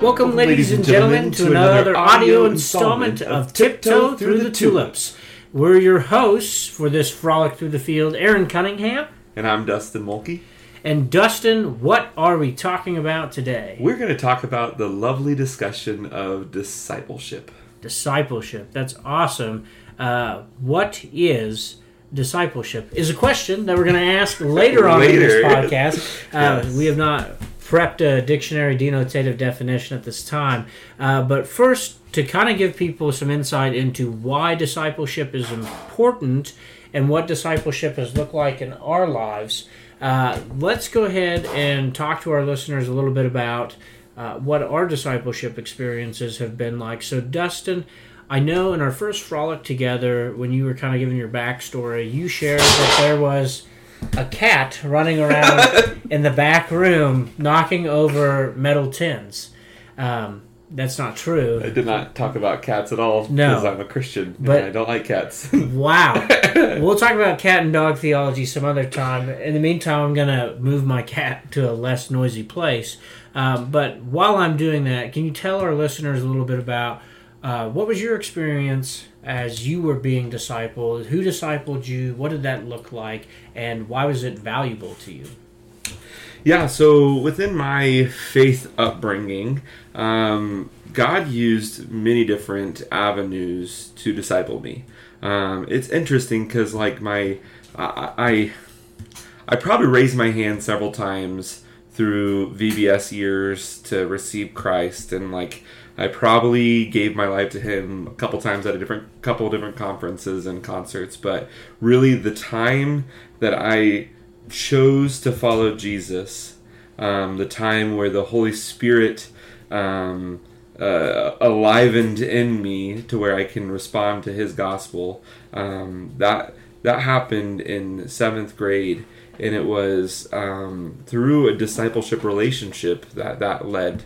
Welcome, ladies and gentlemen, to another audio installment of Tiptoe Through the Tulips. We're your hosts for this frolic through the field, Aaron Cunningham. And I'm Dustin Mulkey. And Dustin, what are we talking about today? We're going to talk about the lovely discussion of discipleship. Discipleship. That's awesome. Uh, what is discipleship? Is a question that we're going to ask later on in this podcast. Uh, yes. We have not prepped a dictionary denotative definition at this time. Uh, but first, to kind of give people some insight into why discipleship is important and what discipleship has looked like in our lives, uh, let's go ahead and talk to our listeners a little bit about uh, what our discipleship experiences have been like. So, Dustin, I know in our first frolic together, when you were kind of giving your backstory, you shared that there was a cat running around in the back room knocking over metal tins. Um, that's not true. I did not talk about cats at all no, because I'm a Christian but I don't like cats. wow. We'll talk about cat and dog theology some other time. In the meantime, I'm going to move my cat to a less noisy place. Um, but while I'm doing that, can you tell our listeners a little bit about uh, what was your experience as you were being discipled? Who discipled you? What did that look like? And why was it valuable to you? Yeah, so within my faith upbringing, um, God used many different avenues to disciple me. Um, it's interesting because, like, my I, I I probably raised my hand several times through VBS years to receive Christ, and like I probably gave my life to him a couple times at a different couple different conferences and concerts, but really the time that I chose to follow Jesus, um, the time where the Holy Spirit um, uh, alivened in me to where I can respond to His gospel, um, that that happened in seventh grade, and it was um, through a discipleship relationship that that led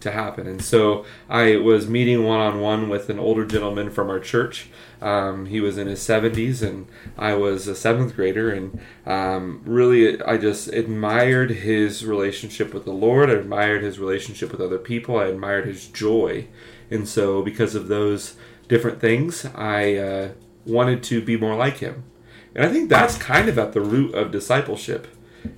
to happen. And so I was meeting one on one with an older gentleman from our church. Um, he was in his 70s, and I was a seventh grader. And um, really, I just admired his relationship with the Lord. I admired his relationship with other people. I admired his joy. And so, because of those different things, I uh, wanted to be more like him. And I think that's kind of at the root of discipleship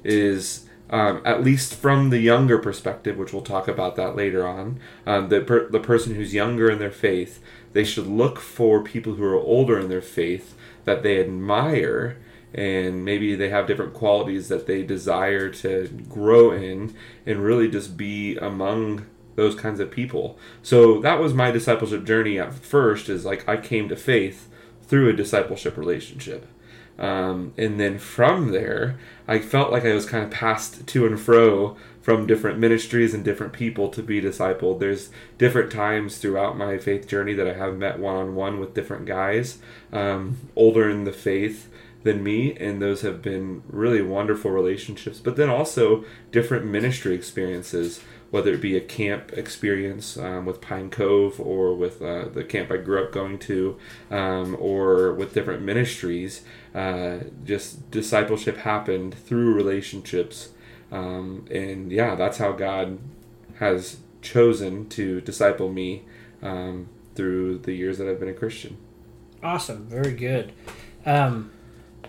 is um, at least from the younger perspective, which we'll talk about that later on, um, the, per- the person who's younger in their faith, they should look for people who are older in their faith that they admire and maybe they have different qualities that they desire to grow in and really just be among those kinds of people. So that was my discipleship journey at first is like I came to faith through a discipleship relationship. Um, and then from there, I felt like I was kind of passed to and fro from different ministries and different people to be discipled. There's different times throughout my faith journey that I have met one on one with different guys, um, older in the faith than me, and those have been really wonderful relationships. But then also different ministry experiences whether it be a camp experience um, with Pine Cove or with uh, the camp I grew up going to, um, or with different ministries. Uh, just discipleship happened through relationships. Um, and yeah, that's how God has chosen to disciple me um, through the years that I've been a Christian. Awesome. Very good. Um,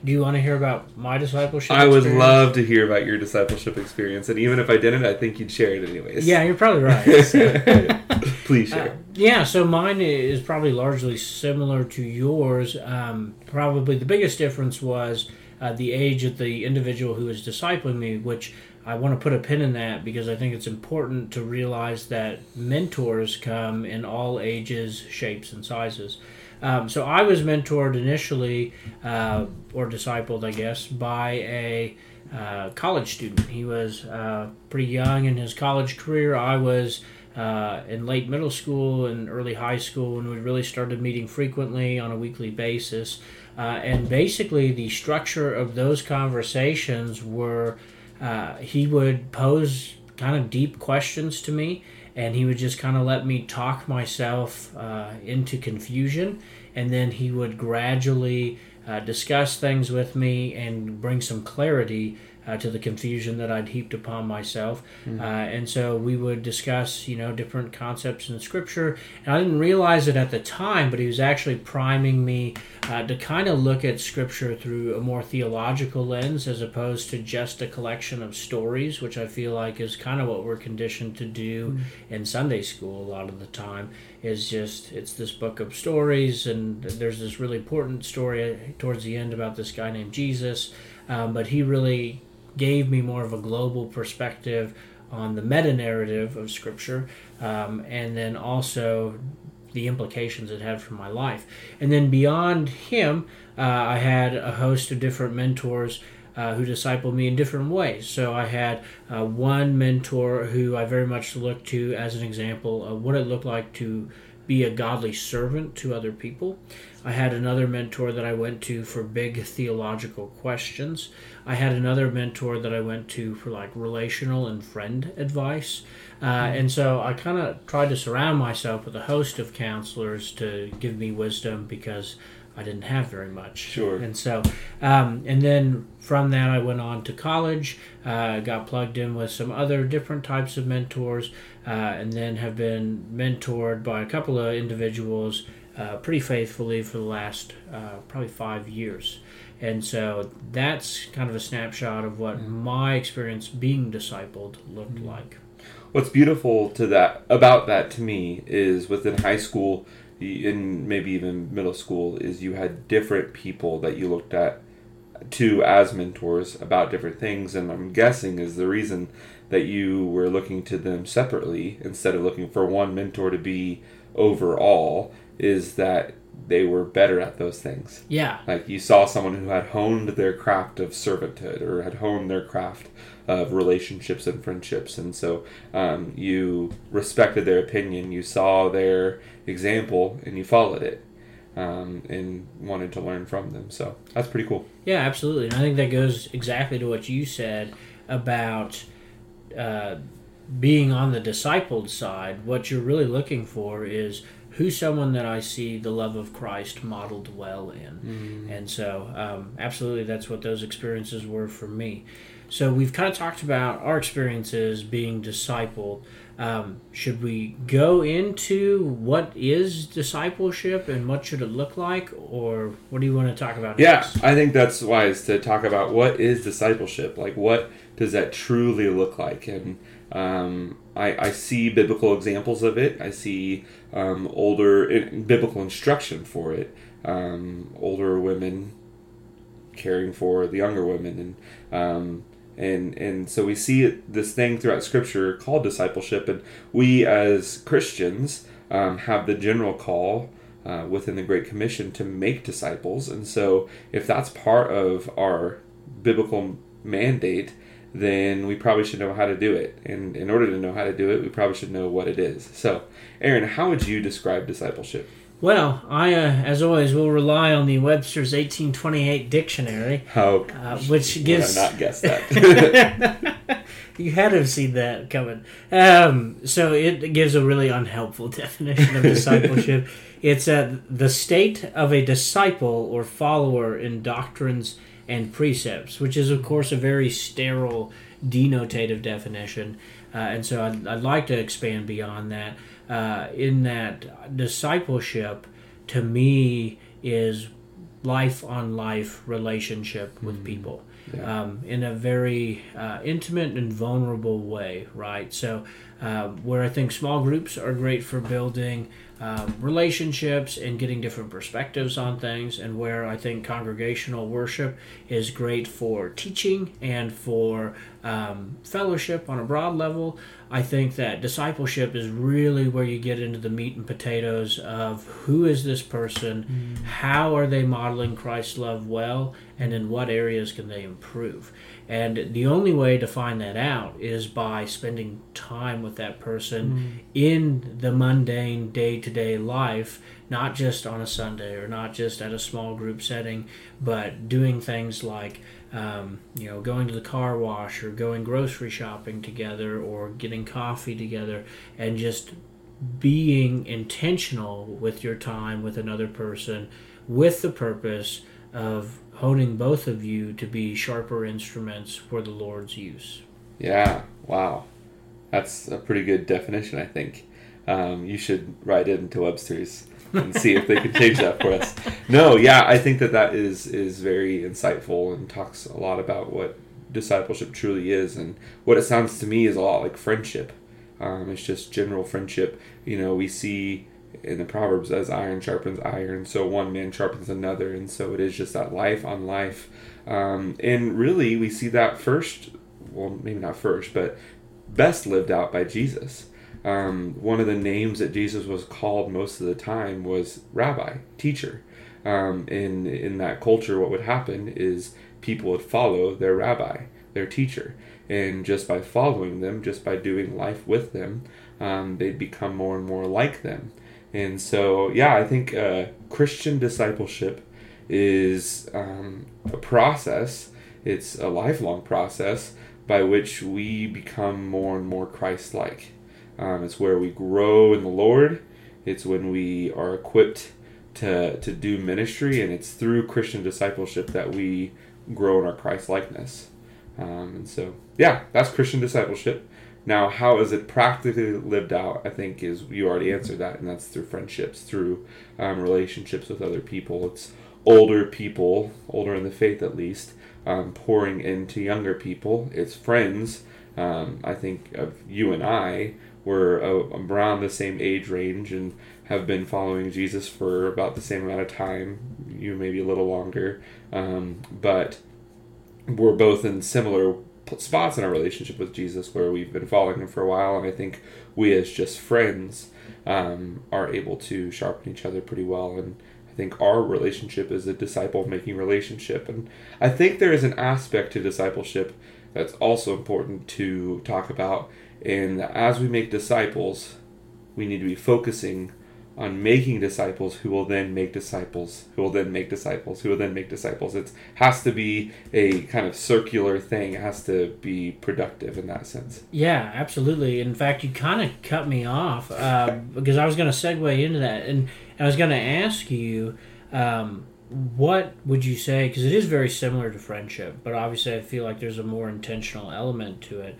do you want to hear about my discipleship? I would experience? love to hear about your discipleship experience, and even if I didn't, I think you'd share it anyways. Yeah, you're probably right. So. Please share. Uh, yeah, so mine is probably largely similar to yours. Um, probably the biggest difference was uh, the age of the individual who was discipling me, which I want to put a pin in that because I think it's important to realize that mentors come in all ages, shapes, and sizes. Um, so I was mentored initially, uh, or discipled, I guess, by a uh, college student. He was uh, pretty young in his college career. I was uh, in late middle school and early high school and we really started meeting frequently on a weekly basis. Uh, and basically, the structure of those conversations were uh, he would pose kind of deep questions to me and he would just kind of let me talk myself uh, into confusion. And then he would gradually uh, discuss things with me and bring some clarity uh, to the confusion that I'd heaped upon myself. Mm-hmm. Uh, and so we would discuss, you know, different concepts in Scripture. And I didn't realize it at the time, but he was actually priming me uh, to kind of look at Scripture through a more theological lens as opposed to just a collection of stories, which I feel like is kind of what we're conditioned to do mm-hmm. in Sunday school a lot of the time. Is just it's this book of stories, and there's this really important story towards the end about this guy named Jesus. Um, but he really gave me more of a global perspective on the meta narrative of Scripture, um, and then also the implications it had for my life. And then beyond him, uh, I had a host of different mentors. Uh, who discipled me in different ways. So I had uh, one mentor who I very much looked to as an example of what it looked like to be a godly servant to other people. I had another mentor that I went to for big theological questions. I had another mentor that I went to for like relational and friend advice. Uh, mm-hmm. and so I kind of tried to surround myself with a host of counselors to give me wisdom because I didn't have very much. Sure. And so, um, and then from that, I went on to college, uh, got plugged in with some other different types of mentors, uh, and then have been mentored by a couple of individuals uh, pretty faithfully for the last uh, probably five years. And so that's kind of a snapshot of what mm-hmm. my experience being discipled looked mm-hmm. like. What's beautiful to that about that to me is within high school and maybe even middle school is you had different people that you looked at to as mentors about different things and I'm guessing is the reason that you were looking to them separately instead of looking for one mentor to be overall is that they were better at those things. Yeah. Like you saw someone who had honed their craft of servanthood or had honed their craft of relationships and friendships. And so um, you respected their opinion, you saw their example, and you followed it. Um, and wanted to learn from them. So that's pretty cool. Yeah, absolutely. And I think that goes exactly to what you said about uh, being on the discipled side. What you're really looking for is who's someone that I see the love of Christ modeled well in. Mm. And so, um, absolutely, that's what those experiences were for me. So, we've kind of talked about our experiences being discipled. Um, should we go into what is discipleship and what should it look like, or what do you want to talk about? Yeah, next? I think that's wise to talk about what is discipleship. Like, what does that truly look like? And um, I, I see biblical examples of it. I see um, older in, biblical instruction for it. Um, older women caring for the younger women, and um, and and so we see this thing throughout Scripture called discipleship, and we as Christians um, have the general call. Uh, within the Great Commission to make disciples. And so, if that's part of our biblical mandate, then we probably should know how to do it. And in order to know how to do it, we probably should know what it is. So, Aaron, how would you describe discipleship? Well, I, uh, as always, will rely on the Webster's 1828 dictionary, oh, uh, which gives. not guess that. you had to have seen that coming. Um, so it gives a really unhelpful definition of discipleship. it's uh, the state of a disciple or follower in doctrines and precepts, which is, of course, a very sterile denotative definition. Uh, and so I'd, I'd, like to expand beyond that. Uh, in that discipleship, to me, is life on life relationship with mm-hmm. people. Yeah. Um, in a very uh, intimate and vulnerable way, right? So, uh, where I think small groups are great for building um, relationships and getting different perspectives on things, and where I think congregational worship is great for teaching and for um, fellowship on a broad level. I think that discipleship is really where you get into the meat and potatoes of who is this person, mm. how are they modeling Christ's love well, and in what areas can they improve. And the only way to find that out is by spending time with that person mm. in the mundane day to day life, not just on a Sunday or not just at a small group setting, but doing things like, um, you know, going to the car wash or going grocery shopping together or getting coffee together and just being intentional with your time with another person with the purpose of honing both of you to be sharper instruments for the Lord's use. Yeah, wow. That's a pretty good definition, I think. Um, you should write it into Webster's and see if they can change that for us. No, yeah, I think that that is is very insightful and talks a lot about what discipleship truly is and what it sounds to me is a lot like friendship. Um, it's just general friendship. You know, we see in the Proverbs as iron sharpens iron, so one man sharpens another, and so it is just that life on life. Um, and really, we see that first, well, maybe not first, but best lived out by Jesus. Um, one of the names that Jesus was called most of the time was rabbi, teacher. Um, in in that culture, what would happen is people would follow their rabbi, their teacher, and just by following them, just by doing life with them, um, they'd become more and more like them. And so, yeah, I think uh, Christian discipleship is um, a process. It's a lifelong process by which we become more and more Christ-like. Um, it's where we grow in the Lord. It's when we are equipped to to do ministry, and it's through Christian discipleship that we grow in our Christ likeness. Um, and so, yeah, that's Christian discipleship. Now, how is it practically lived out? I think is you already answered that, and that's through friendships, through um, relationships with other people. It's older people, older in the faith at least, um, pouring into younger people. It's friends. Um, I think of you and I were around the same age range and have been following Jesus for about the same amount of time. You maybe a little longer, um, but we're both in similar spots in our relationship with Jesus where we've been following him for a while, and I think we as just friends um, are able to sharpen each other pretty well. And I think our relationship is a disciple making relationship, and I think there is an aspect to discipleship that's also important to talk about. And as we make disciples, we need to be focusing on making disciples who will then make disciples who will then make disciples who will then make disciples. It has to be a kind of circular thing. It has to be productive in that sense. Yeah absolutely. In fact you kind of cut me off uh, because i was going to segue into that. And i was going to ask you um, what would you say because it is very similar to friendship but obviously i feel like there's a more intentional element to it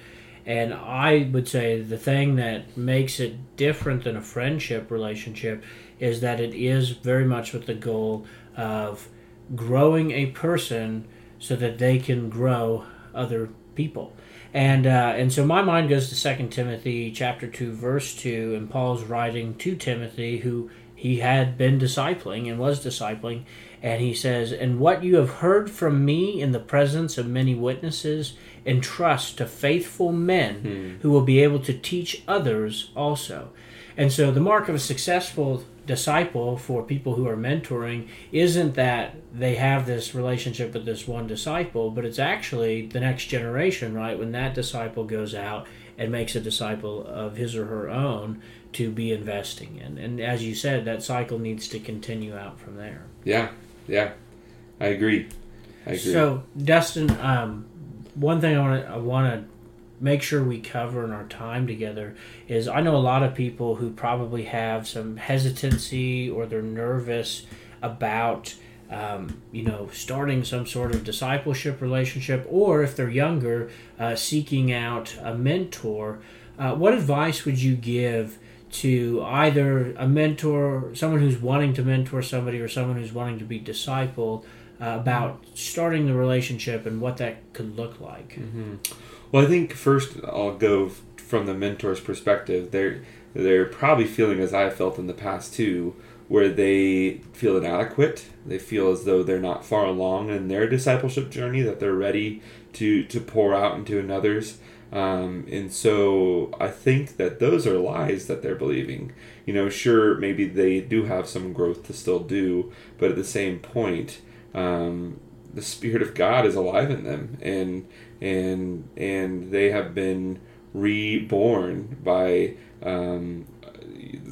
and I would say the thing that makes it different than a friendship relationship is that it is very much with the goal of growing a person so that they can grow other people. And uh, and so my mind goes to Second Timothy chapter two verse two, and Paul's writing to Timothy, who he had been discipling and was discipling, and he says, "And what you have heard from me in the presence of many witnesses." Entrust to faithful men hmm. who will be able to teach others also. And so the mark of a successful disciple for people who are mentoring isn't that they have this relationship with this one disciple, but it's actually the next generation, right? When that disciple goes out and makes a disciple of his or her own to be investing in. And as you said, that cycle needs to continue out from there. Yeah, yeah, I agree. I agree. So, Dustin, um, one thing I want to I want to make sure we cover in our time together is I know a lot of people who probably have some hesitancy or they're nervous about um, you know starting some sort of discipleship relationship or if they're younger uh, seeking out a mentor. Uh, what advice would you give? to either a mentor, someone who's wanting to mentor somebody, or someone who's wanting to be discipled, uh, about starting the relationship and what that could look like. Mm-hmm. Well, I think first I'll go from the mentor's perspective. They're they're probably feeling as I felt in the past too, where they feel inadequate. They feel as though they're not far along in their discipleship journey, that they're ready to to pour out into another's. Um, and so I think that those are lies that they're believing. You know, sure, maybe they do have some growth to still do, but at the same point, um, the spirit of God is alive in them, and and and they have been reborn by um,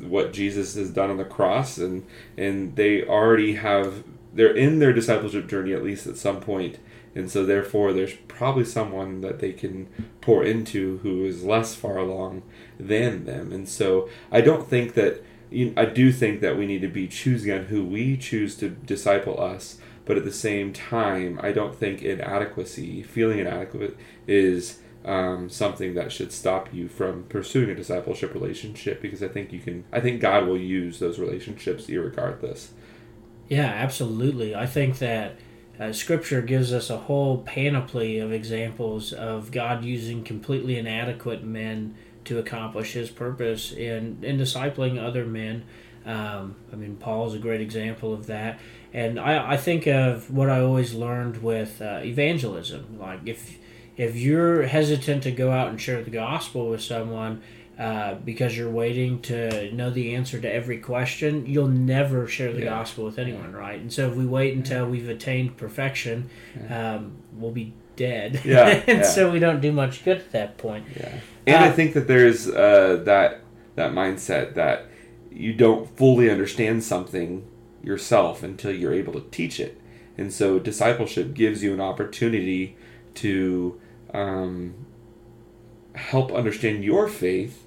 what Jesus has done on the cross, and and they already have they're in their discipleship journey at least at some point, and so therefore there's probably someone that they can pour into who is less far along than them, and so I don't think that. I do think that we need to be choosing on who we choose to disciple us, but at the same time, I don't think inadequacy, feeling inadequate, is um, something that should stop you from pursuing a discipleship relationship because I think you can. I think God will use those relationships irregardless. Yeah, absolutely. I think that uh, Scripture gives us a whole panoply of examples of God using completely inadequate men to accomplish His purpose in in discipling other men. Um, I mean, Paul is a great example of that. And I, I think of what I always learned with uh, evangelism. Like, if if you're hesitant to go out and share the gospel with someone uh, because you're waiting to know the answer to every question, you'll never share the yeah. gospel with anyone, right? And so if we wait until we've attained perfection, um, we'll be dead. Yeah, and yeah. so we don't do much good at that point. Yeah, and uh, I think that there's uh, that that mindset that you don't fully understand something yourself until you're able to teach it. And so discipleship gives you an opportunity to um, help understand your faith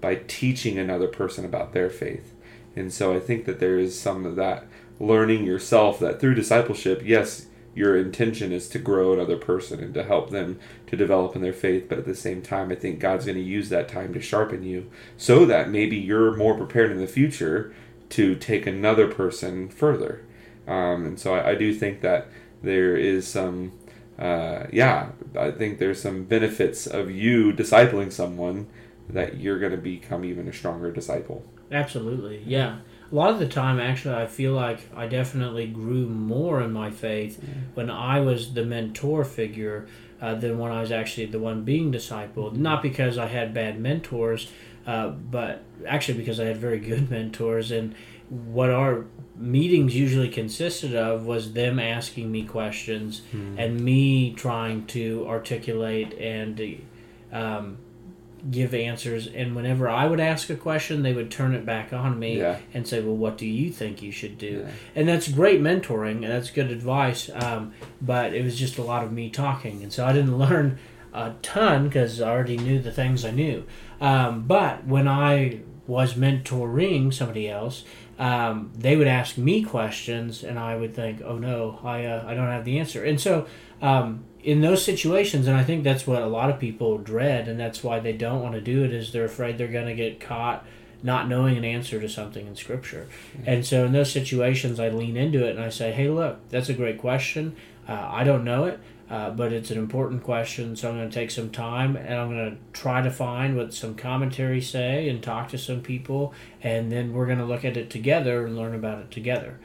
by teaching another person about their faith. And so I think that there is some of that learning yourself that through discipleship, yes, your intention is to grow another person and to help them to develop in their faith. But at the same time, I think God's going to use that time to sharpen you so that maybe you're more prepared in the future to take another person further. Um, and so I, I, do think that there is some, uh, yeah, I think there's some benefits of you discipling someone that you're going to become even a stronger disciple. Absolutely, yeah a lot of the time, actually, I feel like I definitely grew more in my faith when I was the mentor figure uh, than when I was actually the one being discipled. Not because I had bad mentors, uh, but actually because I had very good mentors. And what our meetings usually consisted of was them asking me questions mm. and me trying to articulate and um, give answers and whenever i would ask a question they would turn it back on me yeah. and say well what do you think you should do yeah. and that's great mentoring and that's good advice um, but it was just a lot of me talking and so i didn't learn a ton because i already knew the things i knew um, but when i was mentoring somebody else um, they would ask me questions and i would think oh no i, uh, I don't have the answer and so um, in those situations, and I think that's what a lot of people dread, and that's why they don't want to do it, is they're afraid they're going to get caught not knowing an answer to something in Scripture. Mm-hmm. And so in those situations, I lean into it and I say, hey, look, that's a great question. Uh, I don't know it. Uh, but it's an important question, so I'm going to take some time and I'm going to try to find what some commentary say and talk to some people, and then we're going to look at it together and learn about it together.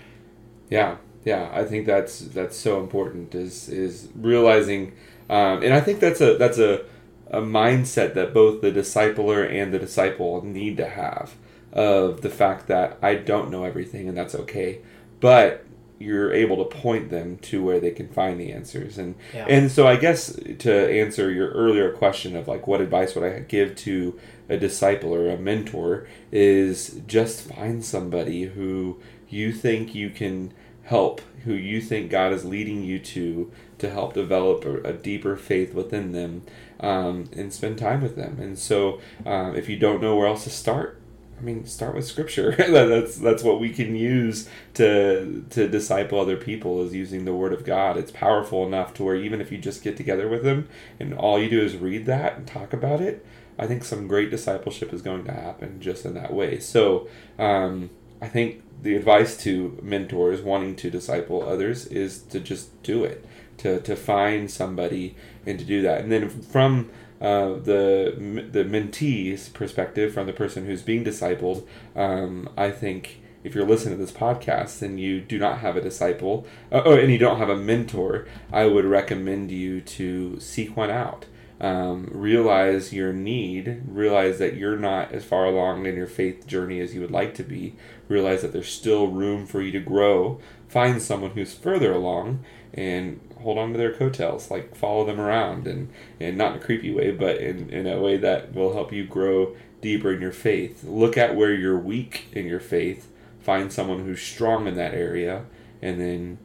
Yeah, yeah, I think that's that's so important is is realizing, um, and I think that's a that's a a mindset that both the discipler and the disciple need to have of the fact that I don't know everything and that's okay, but you're able to point them to where they can find the answers and yeah. and so I guess to answer your earlier question of like what advice would I give to a disciple or a mentor is just find somebody who you think you can help who you think God is leading you to to help develop a, a deeper faith within them um, and spend time with them. And so, um, if you don't know where else to start, I mean, start with Scripture. that's that's what we can use to to disciple other people is using the Word of God. It's powerful enough to where even if you just get together with them and all you do is read that and talk about it, I think some great discipleship is going to happen just in that way. So um, I think the advice to mentors wanting to disciple others is to just do it, to, to find somebody and to do that. And then from uh, the the mentee's perspective, from the person who's being discipled, um, I think if you're listening to this podcast and you do not have a disciple, uh, oh, and you don't have a mentor, I would recommend you to seek one out. Um, realize your need, realize that you're not as far along in your faith journey as you would like to be, realize that there's still room for you to grow, find someone who's further along and hold on to their coattails, like follow them around and, and not in a creepy way, but in, in a way that will help you grow deeper in your faith. Look at where you're weak in your faith, find someone who's strong in that area, and then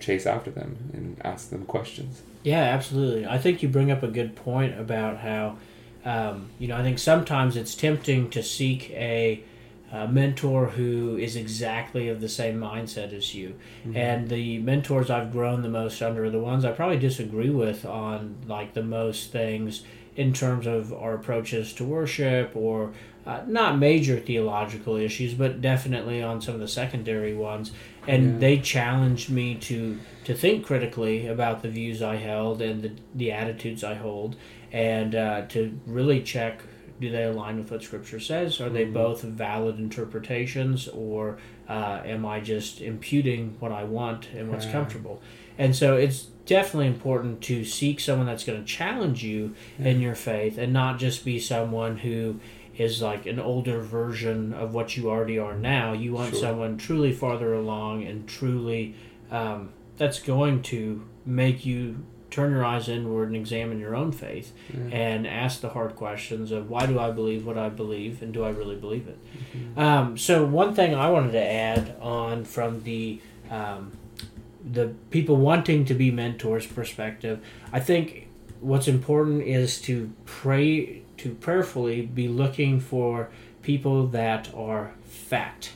chase after them and ask them questions. Yeah, absolutely. I think you bring up a good point about how, um, you know, I think sometimes it's tempting to seek a a mentor who is exactly of the same mindset as you. Mm-hmm. And the mentors I've grown the most under are the ones I probably disagree with on like the most things in terms of our approaches to worship or uh, not major theological issues, but definitely on some of the secondary ones. And yeah. they challenged me to to think critically about the views I held and the, the attitudes I hold, and uh, to really check do they align with what Scripture says? Are they mm-hmm. both valid interpretations, or uh, am I just imputing what I want and what's comfortable? And so it's definitely important to seek someone that's going to challenge you yeah. in your faith and not just be someone who is like an older version of what you already are now. You want sure. someone truly farther along and truly um, that's going to make you turn your eyes inward and examine your own faith yeah. and ask the hard questions of why do I believe what I believe and do I really believe it? Mm-hmm. Um, so one thing I wanted to add on from the um, the people wanting to be mentors perspective, I think what's important is to pray to prayerfully be looking for people that are fat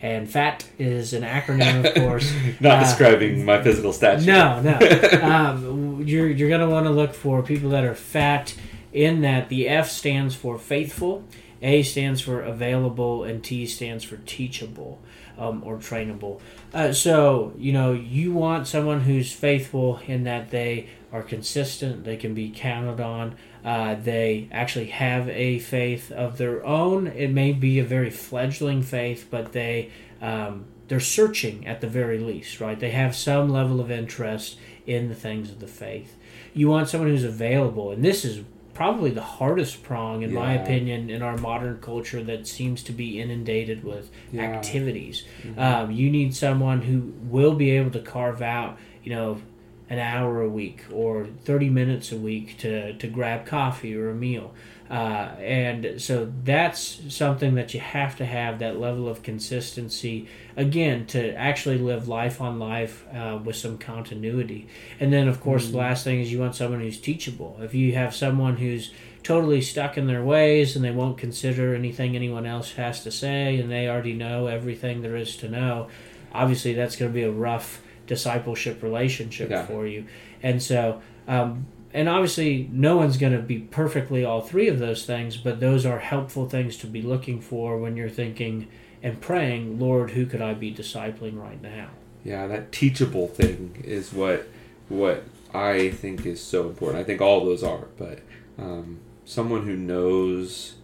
and FAT is an acronym, of course. Not uh, describing my physical stature. No, no. um, you're you're going to want to look for people that are fat. In that, the F stands for faithful, A stands for available, and T stands for teachable um, or trainable. Uh, so you know you want someone who's faithful in that they are consistent, they can be counted on. Uh, they actually have a faith of their own. It may be a very fledgling faith, but they um, they're searching at the very least, right? They have some level of interest in the things of the faith. You want someone who's available, and this is probably the hardest prong, in yeah. my opinion, in our modern culture that seems to be inundated with yeah. activities. Mm-hmm. Um, you need someone who will be able to carve out, you know, an hour a week or 30 minutes a week to, to grab coffee or a meal. Uh, and so that's something that you have to have that level of consistency again to actually live life on life uh, with some continuity and then of course mm-hmm. the last thing is you want someone who's teachable if you have someone who's totally stuck in their ways and they won't consider anything anyone else has to say and they already know everything there is to know obviously that's going to be a rough discipleship relationship yeah. for you. And so, um, and obviously, no one's going to be perfectly all three of those things, but those are helpful things to be looking for when you're thinking and praying, Lord, who could I be discipling right now? Yeah, that teachable thing is what what I think is so important. I think all those are, but um, someone who knows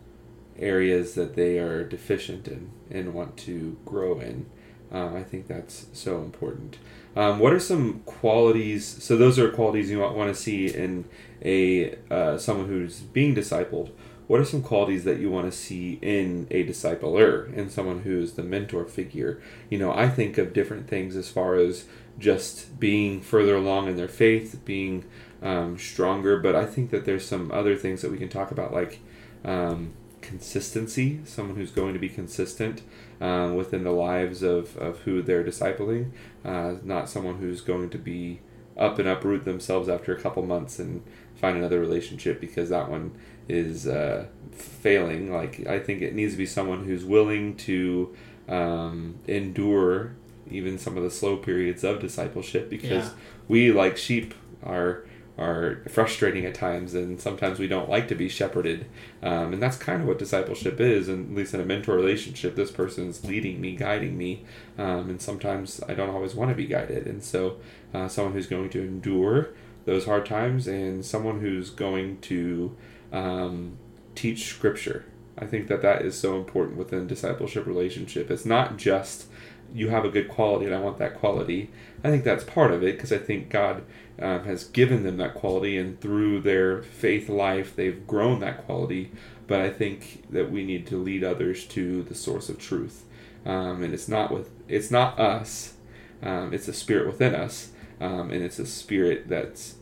areas that they are deficient in and want to grow in, uh, I think that's so important. Um, what are some qualities? So those are qualities you want to see in a uh, someone who's being discipled. What are some qualities that you want to see in a discipler, in someone who's the mentor figure? You know, I think of different things as far as just being further along in their faith, being um, stronger. But I think that there's some other things that we can talk about, like um, consistency. Someone who's going to be consistent uh, within the lives of, of who they're discipling uh, not someone who's going to be up and uproot themselves after a couple months and find another relationship because that one is uh, failing. Like I think it needs to be someone who's willing to um, endure even some of the slow periods of discipleship because yeah. we like sheep are are frustrating at times, and sometimes we don't like to be shepherded. Um, and that's kind of what discipleship is, and at least in a mentor relationship, this person's leading me, guiding me, um, and sometimes I don't always want to be guided. And so, uh, someone who's going to endure those hard times, and someone who's going to um, teach Scripture. I think that that is so important within discipleship relationship. It's not just you have a good quality and I want that quality. I think that's part of it because I think God um, has given them that quality, and through their faith life, they've grown that quality. But I think that we need to lead others to the source of truth, um, and it's not with it's not us. Um, it's a spirit within us, um, and it's a spirit that's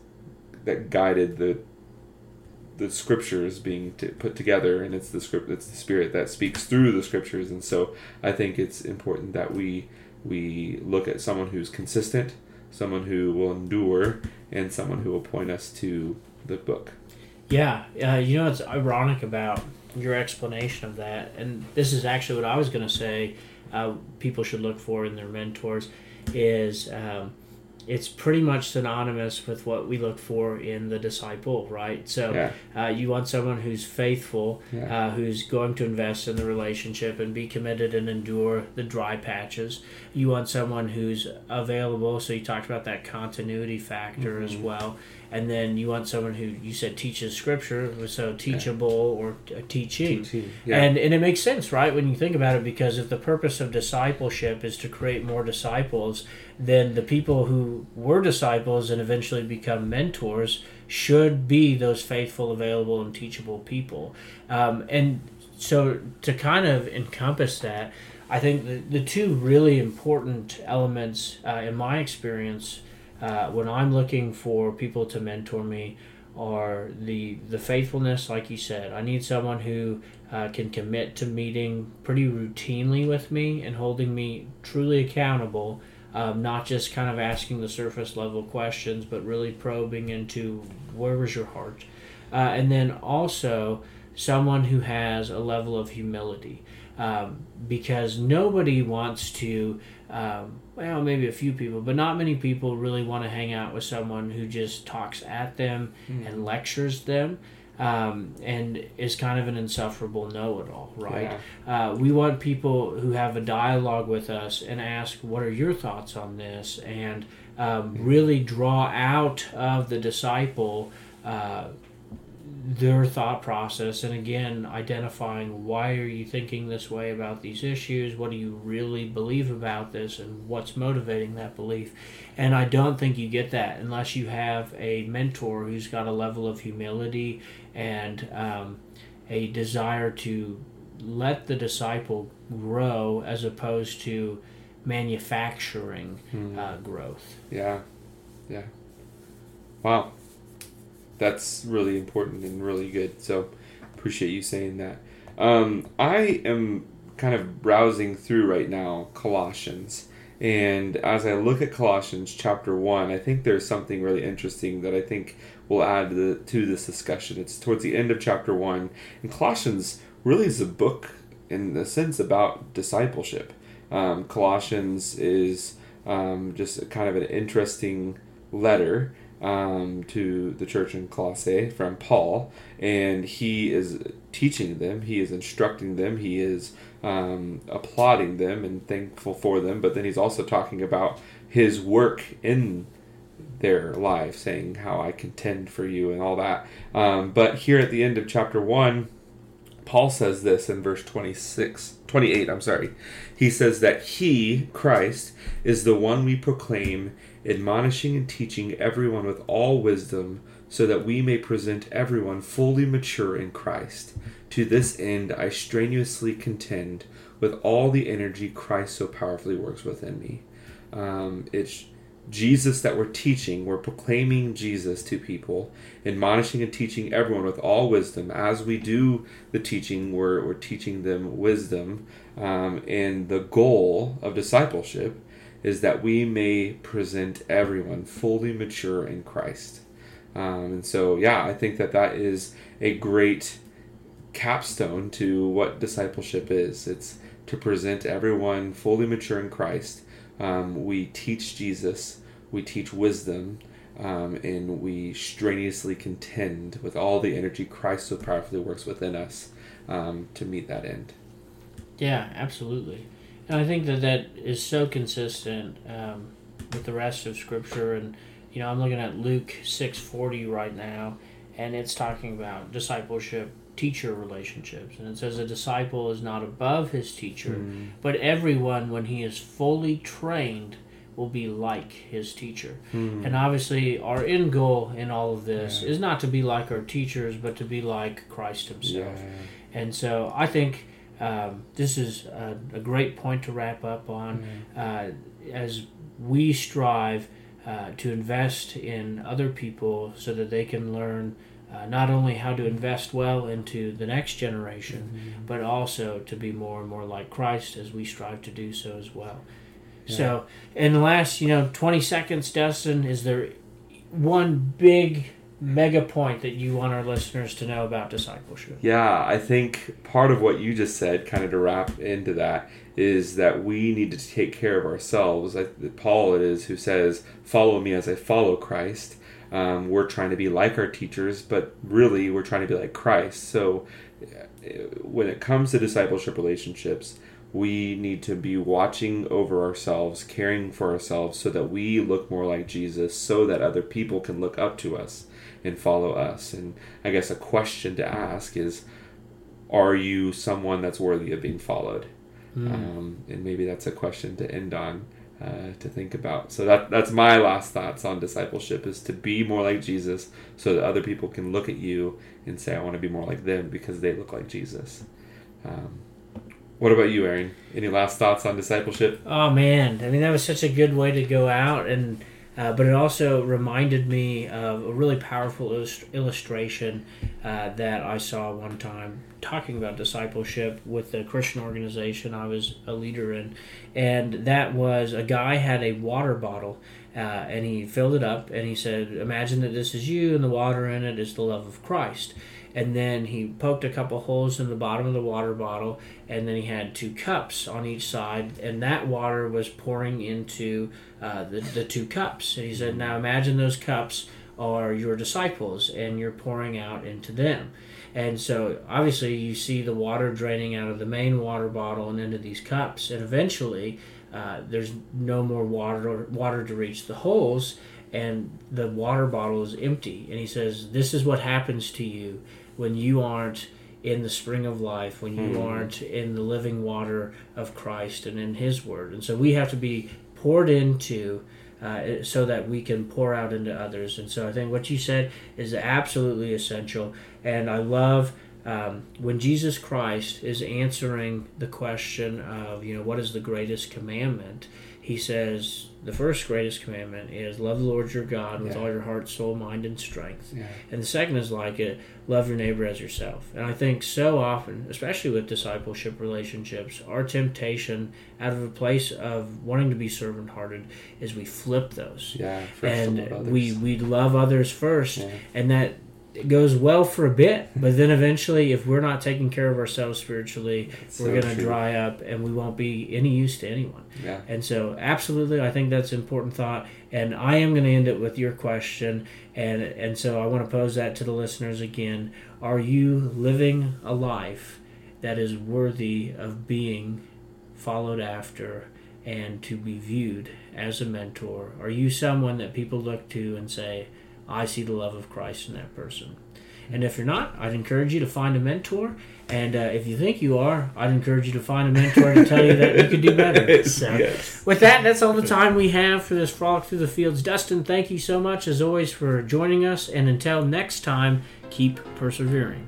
that guided the the scriptures being t- put together, and it's the script it's the spirit that speaks through the scriptures. And so I think it's important that we we look at someone who's consistent someone who will endure, and someone who will point us to the book. Yeah, uh, you know what's ironic about your explanation of that, and this is actually what I was going to say. Uh, people should look for in their mentors is um, it's pretty much synonymous with what we look for in the disciple, right? So Yeah. uh, you want someone who's faithful, Yeah. uh, who's going to invest in the relationship and be committed and endure the dry patches. You want someone who's available. So you talked about that continuity factor as Mm-hmm. well. And then you want someone who you said teaches scripture, so teachable or uh, teaching. Yeah. And and it makes sense, right, when you think about it, because if the purpose of discipleship is to create more disciples, then the people who were disciples and eventually become mentors should be those faithful, available, and teachable people. Um, and so to kind of encompass that, I think the, the two really important elements uh, in my experience uh, when I'm looking for people to mentor me are the the faithfulness, like you said. I need someone who uh, can commit to meeting pretty routinely with me and holding me truly accountable. Um, not just kind of asking the surface level questions, but really probing into where was your heart, uh, and then also someone who has a level of humility, um, because nobody wants to. Um, well, maybe a few people, but not many people really want to hang out with someone who just talks at them and lectures them. Um, and is kind of an insufferable know-it-all, right? Uh, we want people who have a dialogue with us and ask, "What are your thoughts on this?" and um, really draw out of the disciple uh, their thought process and again identifying why are you thinking this way about these issues what do you really believe about this and what's motivating that belief and i don't think you get that unless you have a mentor who's got a level of humility and um, a desire to let the disciple grow as opposed to manufacturing uh, growth Yeah. Yeah. Wow. That's really important and really good. So appreciate you saying that. Um, I am kind of browsing through right now Colossians. And as I look at Colossians chapter 1, I think there's something really interesting that I think will add to, the, to this discussion. It's towards the end of chapter 1. And Colossians really is a book, in a sense, about discipleship. Um, Colossians is um, just kind of an interesting letter um, to the church in Colossae from Paul, and he is teaching them, he is instructing them, he is um, applauding them and thankful for them, but then he's also talking about his work in their life, saying how I contend for you and all that. Um, but here at the end of chapter 1, Paul says this in verse 26, 28, I'm sorry. He says that he, Christ, is the one we proclaim, admonishing and teaching everyone with all wisdom, so that we may present everyone fully mature in Christ. To this end, I strenuously contend with all the energy Christ so powerfully works within me. Um, it's Jesus that we're teaching, we're proclaiming Jesus to people, admonishing and teaching everyone with all wisdom. As we do the teaching, we're, we're teaching them wisdom. Um, and the goal of discipleship is that we may present everyone fully mature in Christ. Um, and so, yeah, I think that that is a great capstone to what discipleship is. It's to present everyone fully mature in Christ. Um, we teach Jesus, we teach wisdom, um, and we strenuously contend with all the energy Christ so powerfully works within us um, to meet that end. Yeah, absolutely. And I think that that is so consistent um, with the rest of Scripture. And you know, I'm looking at Luke six forty right now, and it's talking about discipleship teacher relationships, and it says a disciple is not above his teacher, but everyone when he is fully trained will be like his teacher. And obviously, our end goal in all of this Yeah. is not to be like our teachers, but to be like Christ Himself. Yeah. And so I think um, this is a, a great point to wrap up on uh, as we strive uh, to invest in other people so that they can learn uh, not only how to invest well into the next generation, but also to be more and more like Christ as we strive to do so as well. So, in the last, you know, 20 seconds, Dustin, is there one big mega point that you want our listeners to know about discipleship? Yeah, I think part of what you just said, kind of to wrap into that, is that we need to take care of ourselves. I, Paul it is who says, "Follow me as I follow Christ." Um, we're trying to be like our teachers, but really we're trying to be like Christ. So uh, when it comes to discipleship relationships, we need to be watching over ourselves, caring for ourselves, so that we look more like Jesus, so that other people can look up to us and follow us. And I guess a question to ask is Are you someone that's worthy of being followed? Mm. Um, and maybe that's a question to end on. Uh, to think about. So that that's my last thoughts on discipleship is to be more like Jesus, so that other people can look at you and say, "I want to be more like them because they look like Jesus." Um, what about you, Aaron? Any last thoughts on discipleship? Oh man, I mean that was such a good way to go out, and uh, but it also reminded me of a really powerful illustration uh, that I saw one time talking about discipleship with the Christian organization I was a leader in, and that was a guy had a water bottle. Uh, and he filled it up and he said, Imagine that this is you, and the water in it is the love of Christ. And then he poked a couple holes in the bottom of the water bottle and then he had two cups on each side and that water was pouring into uh, the, the two cups. And he said now imagine those cups are your disciples and you're pouring out into them. And so obviously you see the water draining out of the main water bottle and into these cups and eventually uh, there's no more water water to reach the holes and the water bottle is empty and he says this is what happens to you when you aren't in the spring of life, when you mm-hmm. aren't in the living water of Christ and in His Word. And so we have to be poured into uh, so that we can pour out into others. And so I think what you said is absolutely essential. And I love um, when Jesus Christ is answering the question of, you know, what is the greatest commandment? He says, the first greatest commandment is love the Lord your God with yeah. all your heart, soul, mind, and strength. Yeah. And the second is like it, love your neighbor as yourself. And I think so often, especially with discipleship relationships, our temptation out of a place of wanting to be servant hearted is we flip those. Yeah. And we we love others first, and that it goes well for a bit, but then eventually, if we're not taking care of ourselves spiritually, that's we're so going to dry up and we won't be any use to anyone. Yeah. And so, absolutely, I think that's an important thought. And I am going to end it with your question, and and so I want to pose that to the listeners again. Are you living a life that is worthy of being followed after and to be viewed as a mentor? Are you someone that people look to and say? I see the love of Christ in that person. And if you're not, I'd encourage you to find a mentor. And uh, if you think you are, I'd encourage you to find a mentor to tell you that you could do better. So, yes. with that, that's all the time we have for this frolic through the fields. Dustin, thank you so much as always for joining us. And until next time, keep persevering.